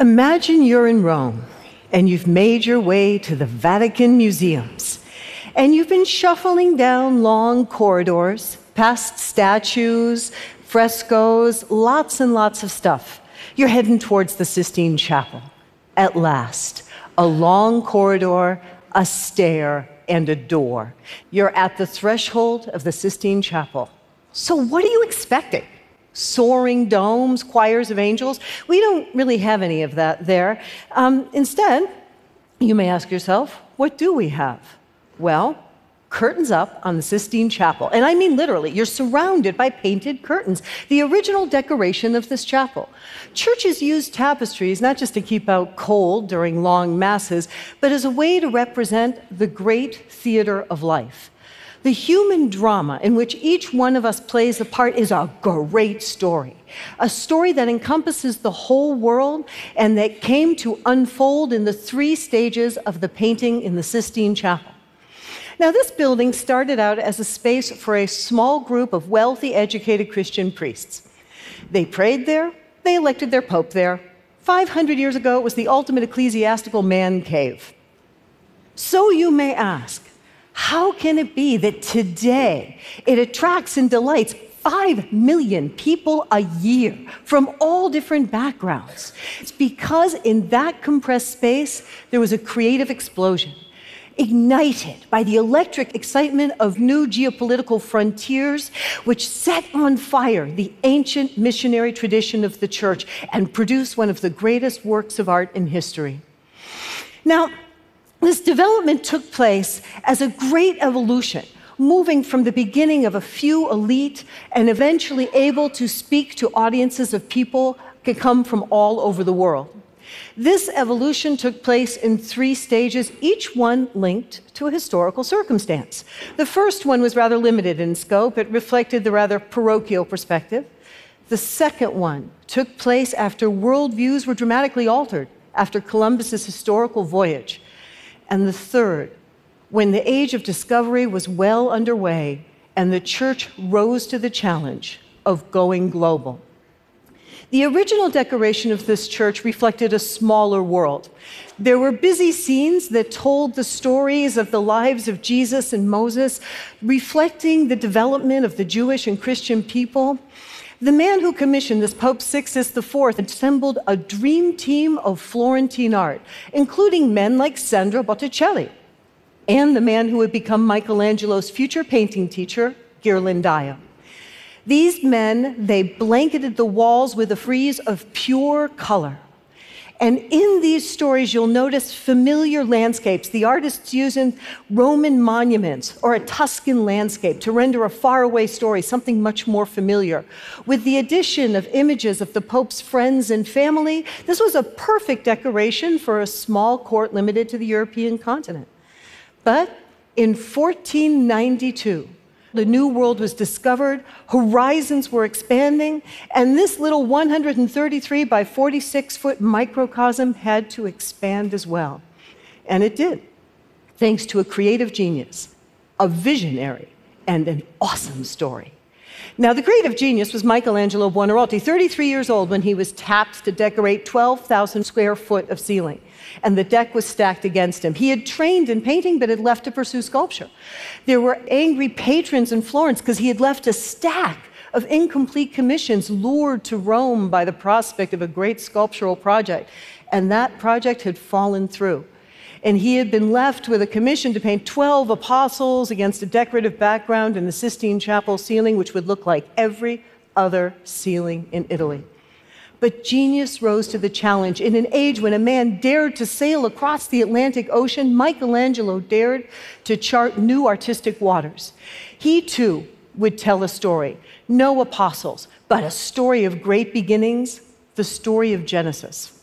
Imagine you're in Rome and you've made your way to the Vatican museums. And you've been shuffling down long corridors, past statues, frescoes, lots and lots of stuff. You're heading towards the Sistine Chapel. At last, a long corridor, a stair, and a door. You're at the threshold of the Sistine Chapel. So, what are you expecting? Soaring domes, choirs of angels. We don't really have any of that there. Um, instead, you may ask yourself, what do we have? Well, curtains up on the Sistine Chapel. And I mean literally, you're surrounded by painted curtains, the original decoration of this chapel. Churches use tapestries not just to keep out cold during long masses, but as a way to represent the great theater of life. The human drama in which each one of us plays a part is a great story. A story that encompasses the whole world and that came to unfold in the three stages of the painting in the Sistine Chapel. Now, this building started out as a space for a small group of wealthy, educated Christian priests. They prayed there, they elected their pope there. 500 years ago, it was the ultimate ecclesiastical man cave. So you may ask, how can it be that today it attracts and delights 5 million people a year from all different backgrounds? It's because in that compressed space, there was a creative explosion ignited by the electric excitement of new geopolitical frontiers, which set on fire the ancient missionary tradition of the church and produced one of the greatest works of art in history. Now, this development took place as a great evolution, moving from the beginning of a few elite and eventually able to speak to audiences of people who come from all over the world. This evolution took place in three stages, each one linked to a historical circumstance. The first one was rather limited in scope, it reflected the rather parochial perspective. The second one took place after worldviews were dramatically altered after Columbus's historical voyage. And the third, when the age of discovery was well underway and the church rose to the challenge of going global. The original decoration of this church reflected a smaller world. There were busy scenes that told the stories of the lives of Jesus and Moses, reflecting the development of the Jewish and Christian people. The man who commissioned this, Pope Sixtus IV, assembled a dream team of Florentine art, including men like Sandro Botticelli and the man who would become Michelangelo's future painting teacher, Ghirlandaio. These men, they blanketed the walls with a frieze of pure color and in these stories, you'll notice familiar landscapes. The artists using Roman monuments or a Tuscan landscape to render a faraway story, something much more familiar. With the addition of images of the Pope's friends and family, this was a perfect decoration for a small court limited to the European continent. But in 1492, the new world was discovered, horizons were expanding, and this little 133 by 46 foot microcosm had to expand as well. And it did, thanks to a creative genius, a visionary, and an awesome story. Now, the creative genius was Michelangelo Buonarroti, 33 years old when he was tapped to decorate 12,000 square foot of ceiling and the deck was stacked against him. He had trained in painting, but had left to pursue sculpture. There were angry patrons in Florence because he had left a stack of incomplete commissions, lured to Rome by the prospect of a great sculptural project. And that project had fallen through. And he had been left with a commission to paint 12 apostles against a decorative background in the Sistine Chapel ceiling, which would look like every other ceiling in Italy. But genius rose to the challenge. In an age when a man dared to sail across the Atlantic Ocean, Michelangelo dared to chart new artistic waters. He too would tell a story. No apostles, but a story of great beginnings, the story of Genesis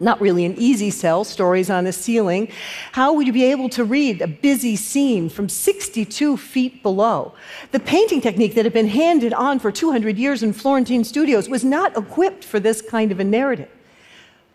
not really an easy sell, stories on a ceiling. How would you be able to read a busy scene from 62 feet below? The painting technique that had been handed on for 200 years in Florentine studios was not equipped for this kind of a narrative.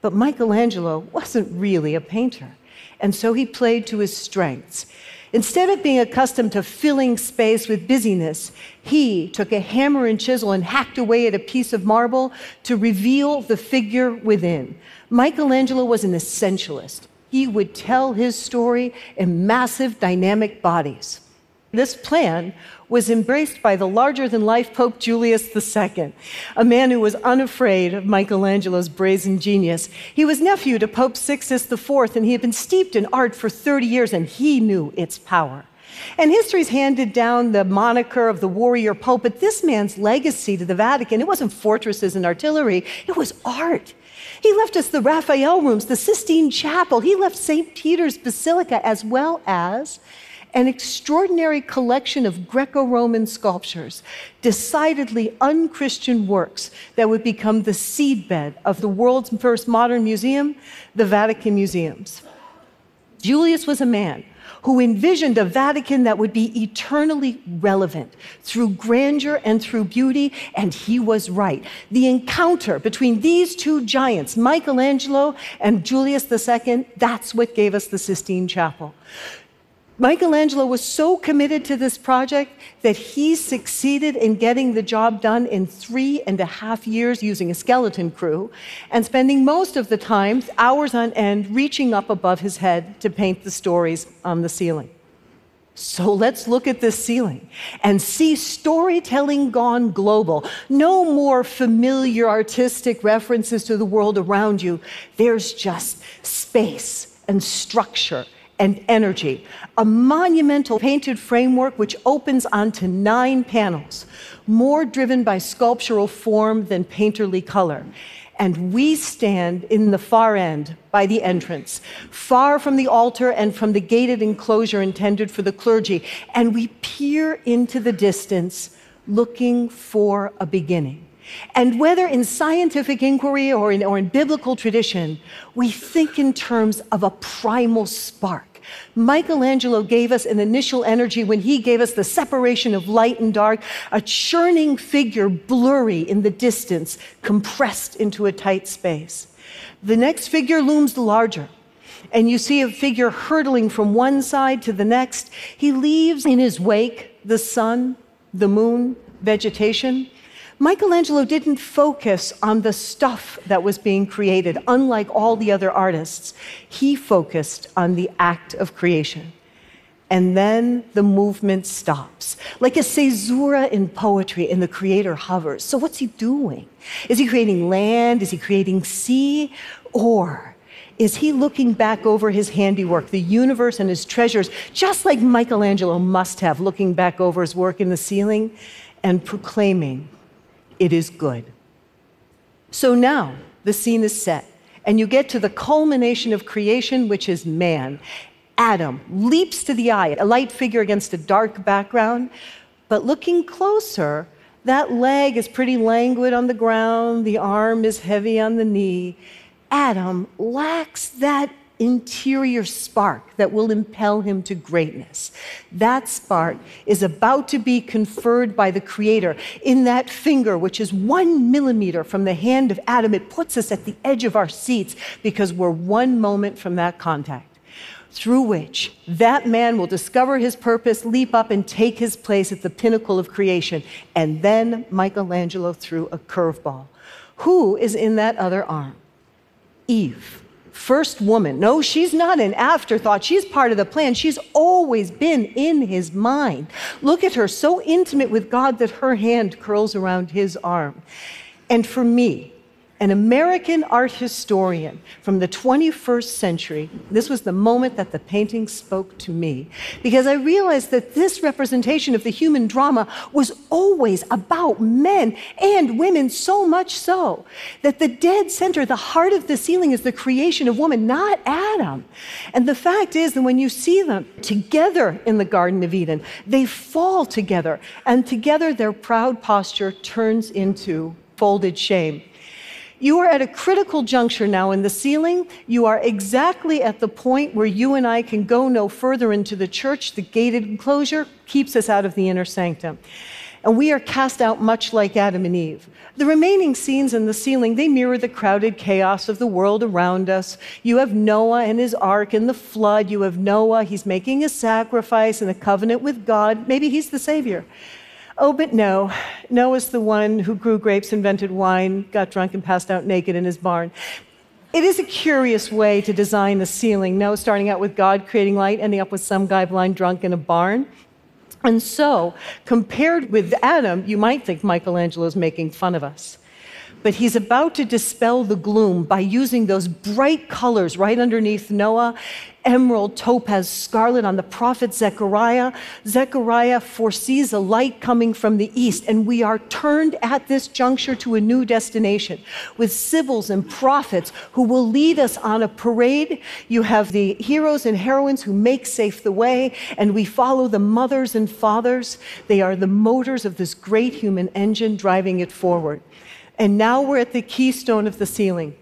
But Michelangelo wasn't really a painter, and so he played to his strengths. Instead of being accustomed to filling space with busyness, he took a hammer and chisel and hacked away at a piece of marble to reveal the figure within. Michelangelo was an essentialist. He would tell his story in massive, dynamic bodies. This plan was embraced by the larger than life Pope Julius II, a man who was unafraid of Michelangelo's brazen genius. He was nephew to Pope Sixtus IV, and he had been steeped in art for 30 years, and he knew its power. And history's handed down the moniker of the warrior pope, but this man's legacy to the Vatican, it wasn't fortresses and artillery, it was art. He left us the Raphael rooms, the Sistine Chapel. He left St. Peter's Basilica, as well as an extraordinary collection of Greco Roman sculptures, decidedly unchristian works that would become the seedbed of the world's first modern museum, the Vatican Museums. Julius was a man who envisioned a Vatican that would be eternally relevant through grandeur and through beauty, and he was right. The encounter between these two giants, Michelangelo and Julius II, that's what gave us the Sistine Chapel. Michelangelo was so committed to this project that he succeeded in getting the job done in three and a half years using a skeleton crew and spending most of the time, hours on end, reaching up above his head to paint the stories on the ceiling. So let's look at this ceiling and see storytelling gone global. No more familiar artistic references to the world around you. There's just space and structure and energy. A monumental painted framework which opens onto nine panels, more driven by sculptural form than painterly color. And we stand in the far end by the entrance, far from the altar and from the gated enclosure intended for the clergy. And we peer into the distance looking for a beginning. And whether in scientific inquiry or in, or in biblical tradition, we think in terms of a primal spark. Michelangelo gave us an initial energy when he gave us the separation of light and dark, a churning figure blurry in the distance, compressed into a tight space. The next figure looms larger, and you see a figure hurtling from one side to the next. He leaves in his wake the sun, the moon, vegetation. Michelangelo didn't focus on the stuff that was being created, unlike all the other artists. He focused on the act of creation. And then the movement stops. Like a caesura in poetry, and the creator hovers. So, what's he doing? Is he creating land? Is he creating sea? Or is he looking back over his handiwork, the universe and his treasures, just like Michelangelo must have, looking back over his work in the ceiling and proclaiming, it is good. So now the scene is set, and you get to the culmination of creation, which is man. Adam leaps to the eye, a light figure against a dark background, but looking closer, that leg is pretty languid on the ground, the arm is heavy on the knee. Adam lacks that interior spark that will impel him to greatness. That spark is about to be conferred by the Creator in that finger, which is one millimeter from the hand of Adam. It puts us at the edge of our seats because we're one moment from that contact. Through which that man will discover his purpose, leap up, and take his place at the pinnacle of creation. And then Michelangelo threw a curveball. Who is in that other arm? Eve first woman. No, she's not an afterthought. She's part of the plan. She's always been in his mind. Look at her, so intimate with God that her hand curls around his arm. And for me, an American art historian from the 21st century, this was the moment that the painting spoke to me, because I realized that this representation of the human drama was always about men and women, so much so that the dead center, the heart of the ceiling, is the creation of woman, not Adam. And the fact is that when you see them together in the Garden of Eden, they fall together, and together their proud posture turns into folded shame. You are at a critical juncture now in the ceiling. You are exactly at the point where you and I can go no further into the church. The gated enclosure keeps us out of the inner sanctum. and we are cast out much like Adam and Eve. The remaining scenes in the ceiling, they mirror the crowded chaos of the world around us. You have Noah and his ark and the flood. You have Noah, he's making a sacrifice and a covenant with God. Maybe he's the savior. Oh, but no. Noah's the one who grew grapes, invented wine, got drunk, and passed out naked in his barn. It is a curious way to design the ceiling. No, starting out with God creating light, ending up with some guy blind drunk in a barn. And so, compared with Adam, you might think Michelangelo is making fun of us. But he's about to dispel the gloom by using those bright colors right underneath Noah emerald, topaz, scarlet on the prophet Zechariah. Zechariah foresees a light coming from the east, and we are turned at this juncture to a new destination with sibyls and prophets who will lead us on a parade. You have the heroes and heroines who make safe the way, and we follow the mothers and fathers. They are the motors of this great human engine driving it forward. And now we're at the keystone of the ceiling,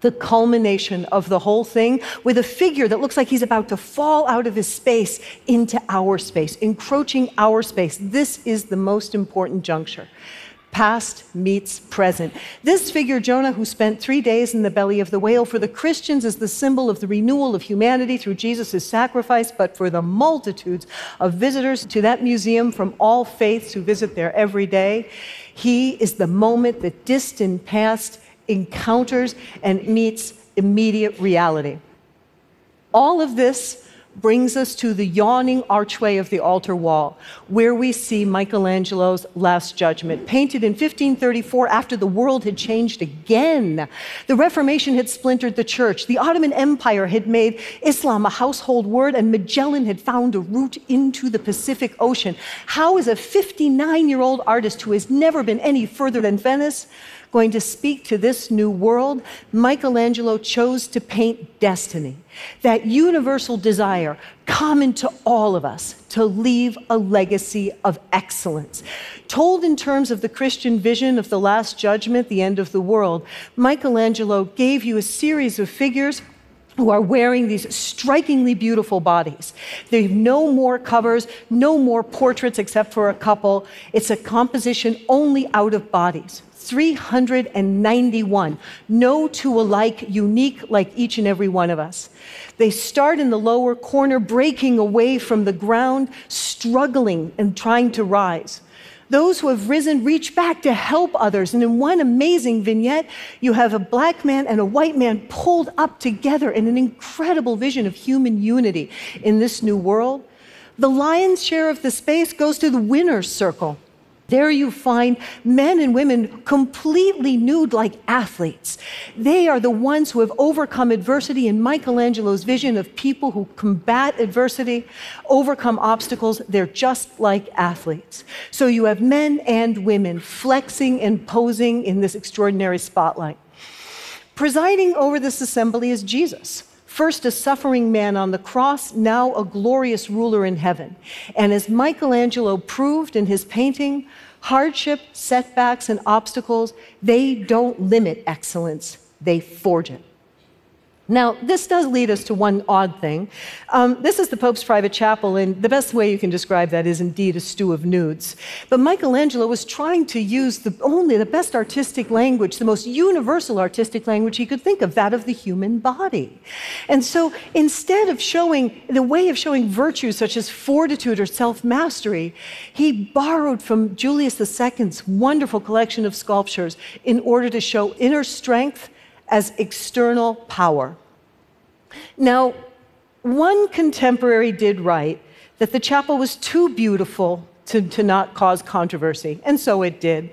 the culmination of the whole thing, with a figure that looks like he's about to fall out of his space into our space, encroaching our space. This is the most important juncture. Past meets present. This figure, Jonah, who spent three days in the belly of the whale, for the Christians is the symbol of the renewal of humanity through Jesus' sacrifice, but for the multitudes of visitors to that museum from all faiths who visit there every day, he is the moment the distant past encounters and meets immediate reality. All of this brings us to the yawning archway of the altar wall, where we see Michelangelo's Last Judgment, painted in 1534 after the world had changed again. The Reformation had splintered the church, the Ottoman Empire had made Islam a household word, and Magellan had found a route into the Pacific Ocean. How is a 59 year old artist who has never been any further than Venice? Going to speak to this new world, Michelangelo chose to paint destiny, that universal desire common to all of us to leave a legacy of excellence. Told in terms of the Christian vision of the Last Judgment, the end of the world, Michelangelo gave you a series of figures who are wearing these strikingly beautiful bodies. They have no more covers, no more portraits except for a couple. It's a composition only out of bodies. 391. No two alike, unique like each and every one of us. They start in the lower corner, breaking away from the ground, struggling and trying to rise. Those who have risen reach back to help others. And in one amazing vignette, you have a black man and a white man pulled up together in an incredible vision of human unity in this new world. The lion's share of the space goes to the winner's circle. There you find men and women completely nude like athletes. They are the ones who have overcome adversity in Michelangelo's vision of people who combat adversity, overcome obstacles. They're just like athletes. So you have men and women flexing and posing in this extraordinary spotlight. Presiding over this assembly is Jesus. First, a suffering man on the cross, now a glorious ruler in heaven. And as Michelangelo proved in his painting, hardship, setbacks, and obstacles, they don't limit excellence, they forge it. Now, this does lead us to one odd thing. Um, this is the Pope's private chapel, and the best way you can describe that is indeed a stew of nudes. But Michelangelo was trying to use the only the best artistic language, the most universal artistic language he could think of, that of the human body. And so instead of showing the way of showing virtues such as fortitude or self-mastery, he borrowed from Julius II's wonderful collection of sculptures in order to show inner strength as external power. Now, one contemporary did write that the chapel was too beautiful to, to not cause controversy, and so it did.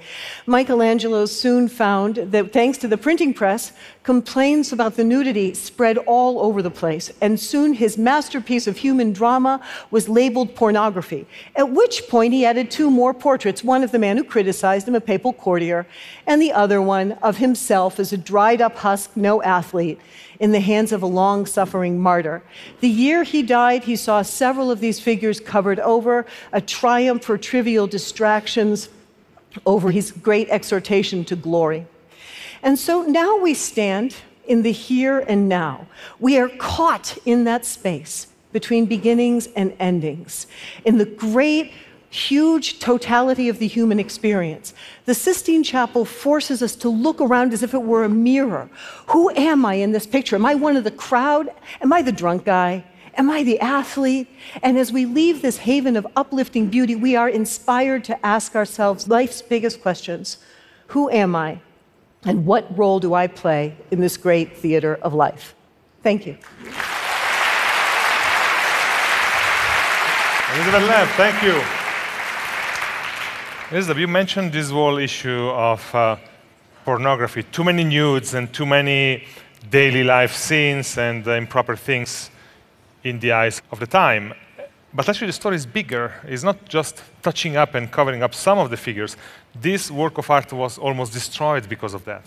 Michelangelo soon found that thanks to the printing press, complaints about the nudity spread all over the place, and soon his masterpiece of human drama was labeled pornography. At which point he added two more portraits one of the man who criticized him, a papal courtier, and the other one of himself as a dried up husk, no athlete in the hands of a long suffering martyr. The year he died, he saw several of these figures covered over, a triumph for trivial distractions over his great exhortation to glory. And so now we stand in the here and now. We are caught in that space between beginnings and endings, in the great huge totality of the human experience. The Sistine Chapel forces us to look around as if it were a mirror. Who am I in this picture? Am I one of the crowd? Am I the drunk guy? Am I the athlete? And as we leave this haven of uplifting beauty, we are inspired to ask ourselves life's biggest questions Who am I? And what role do I play in this great theater of life? Thank you. Elizabeth Lev, thank you. Elizabeth, you mentioned this whole issue of uh, pornography. Too many nudes and too many daily life scenes and improper things in the eyes of the time. But actually, the story is bigger. It's not just touching up and covering up some of the figures. This work of art was almost destroyed because of that.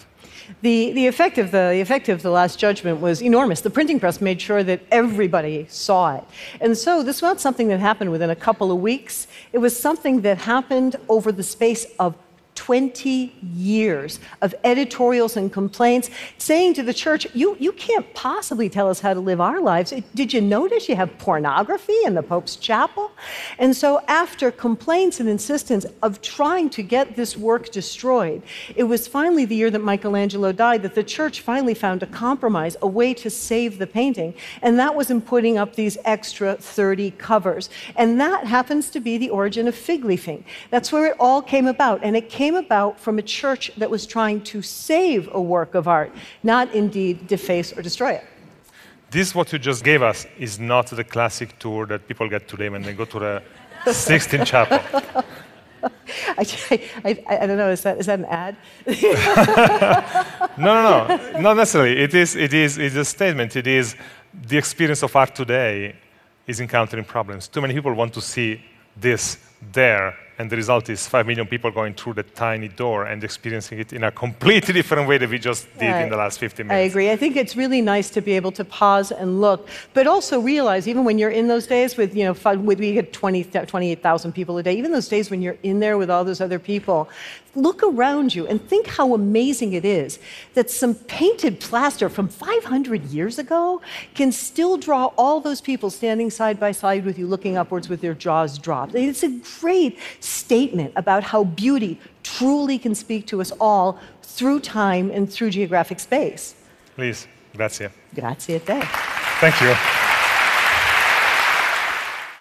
The, the, effect of the, the effect of the Last Judgment was enormous. The printing press made sure that everybody saw it. And so this was not something that happened within a couple of weeks. It was something that happened over the space of 20 years of editorials and complaints saying to the church, you, you can't possibly tell us how to live our lives. Did you notice you have pornography in the Pope's chapel? And so, after complaints and insistence of trying to get this work destroyed, it was finally the year that Michelangelo died that the church finally found a compromise, a way to save the painting. And that was in putting up these extra 30 covers. And that happens to be the origin of fig leafing. That's where it all came about. And it came came about from a church that was trying to save a work of art, not indeed deface or destroy it. This, what you just gave us, is not the classic tour that people get today when they go to the Sistine Chapel. I, I, I, don't know, is that, is that an ad? no, no, no, not necessarily. It is, it is it's a statement. It is the experience of art today is encountering problems. Too many people want to see this there and the result is 5 million people going through the tiny door and experiencing it in a completely different way that we just did yeah, in the last 15 minutes. I agree. I think it's really nice to be able to pause and look, but also realize, even when you're in those days with, you know, with, we get 20, 28,000 people a day, even those days when you're in there with all those other people, look around you and think how amazing it is that some painted plaster from 500 years ago can still draw all those people standing side by side with you, looking upwards with their jaws dropped. It's a great statement about how beauty truly can speak to us all through time and through geographic space. Please, grazie. Grazie a te. Thank you.